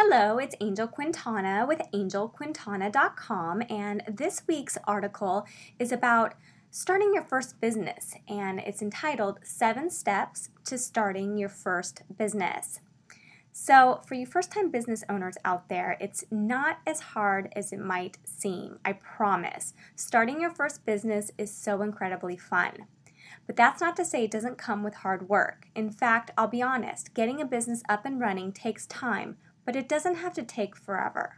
Hello, it's Angel Quintana with angelquintana.com, and this week's article is about starting your first business, and it's entitled Seven Steps to Starting Your First Business. So, for you first time business owners out there, it's not as hard as it might seem. I promise. Starting your first business is so incredibly fun. But that's not to say it doesn't come with hard work. In fact, I'll be honest, getting a business up and running takes time but it doesn't have to take forever.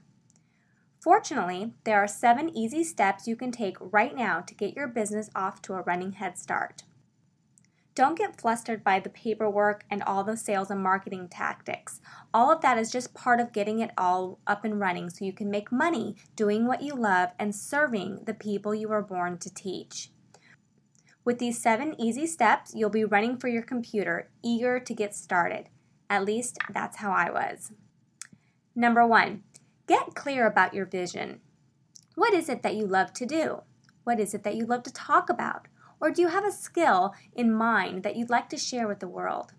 Fortunately, there are seven easy steps you can take right now to get your business off to a running head start. Don't get flustered by the paperwork and all the sales and marketing tactics. All of that is just part of getting it all up and running so you can make money doing what you love and serving the people you were born to teach. With these seven easy steps, you'll be running for your computer, eager to get started. At least that's how I was. Number one, get clear about your vision. What is it that you love to do? What is it that you love to talk about? Or do you have a skill in mind that you'd like to share with the world?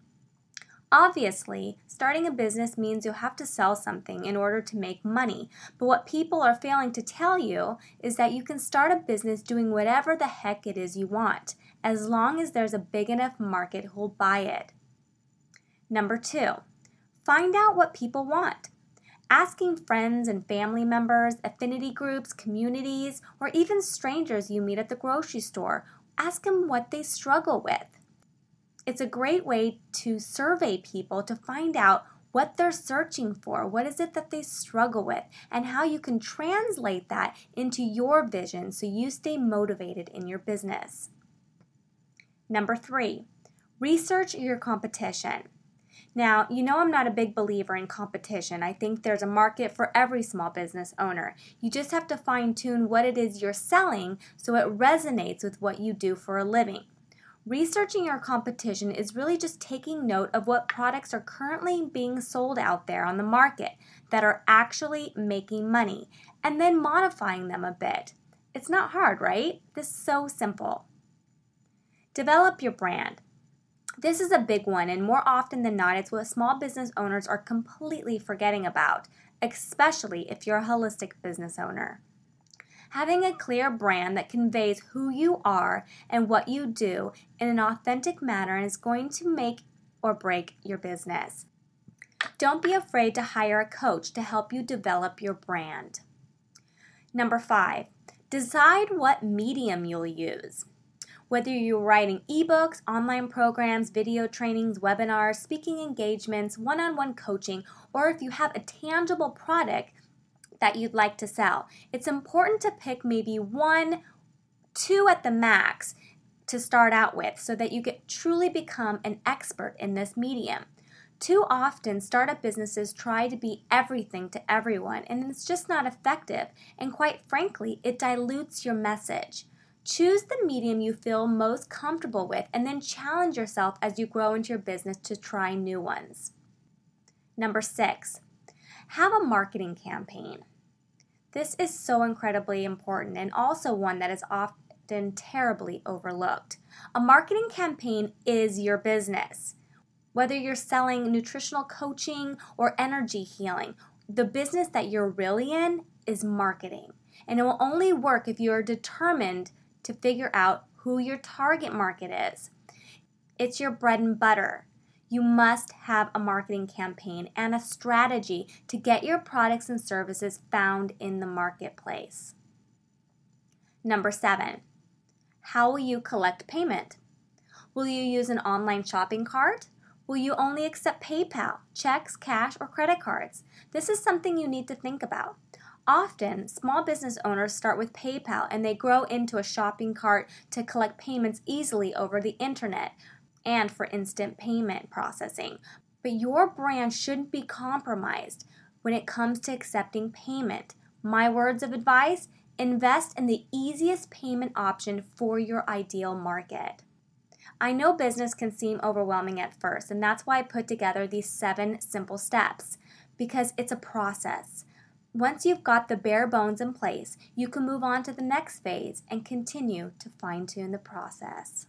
Obviously, starting a business means you'll have to sell something in order to make money, but what people are failing to tell you is that you can start a business doing whatever the heck it is you want, as long as there's a big enough market who'll buy it. Number two, find out what people want. Asking friends and family members, affinity groups, communities, or even strangers you meet at the grocery store, ask them what they struggle with. It's a great way to survey people to find out what they're searching for, what is it that they struggle with, and how you can translate that into your vision so you stay motivated in your business. Number three, research your competition. Now, you know I'm not a big believer in competition. I think there's a market for every small business owner. You just have to fine tune what it is you're selling so it resonates with what you do for a living. Researching your competition is really just taking note of what products are currently being sold out there on the market that are actually making money and then modifying them a bit. It's not hard, right? This is so simple. Develop your brand. This is a big one, and more often than not, it's what small business owners are completely forgetting about, especially if you're a holistic business owner. Having a clear brand that conveys who you are and what you do in an authentic manner is going to make or break your business. Don't be afraid to hire a coach to help you develop your brand. Number five, decide what medium you'll use. Whether you're writing ebooks, online programs, video trainings, webinars, speaking engagements, one on one coaching, or if you have a tangible product that you'd like to sell, it's important to pick maybe one, two at the max to start out with so that you get truly become an expert in this medium. Too often, startup businesses try to be everything to everyone, and it's just not effective. And quite frankly, it dilutes your message. Choose the medium you feel most comfortable with and then challenge yourself as you grow into your business to try new ones. Number six, have a marketing campaign. This is so incredibly important and also one that is often terribly overlooked. A marketing campaign is your business. Whether you're selling nutritional coaching or energy healing, the business that you're really in is marketing. And it will only work if you are determined to figure out who your target market is. It's your bread and butter. You must have a marketing campaign and a strategy to get your products and services found in the marketplace. Number seven, how will you collect payment? Will you use an online shopping cart? Will you only accept PayPal, checks, cash, or credit cards? This is something you need to think about. Often, small business owners start with PayPal and they grow into a shopping cart to collect payments easily over the internet and for instant payment processing. But your brand shouldn't be compromised when it comes to accepting payment. My words of advice invest in the easiest payment option for your ideal market. I know business can seem overwhelming at first, and that's why I put together these seven simple steps because it's a process. Once you've got the bare bones in place, you can move on to the next phase and continue to fine tune the process.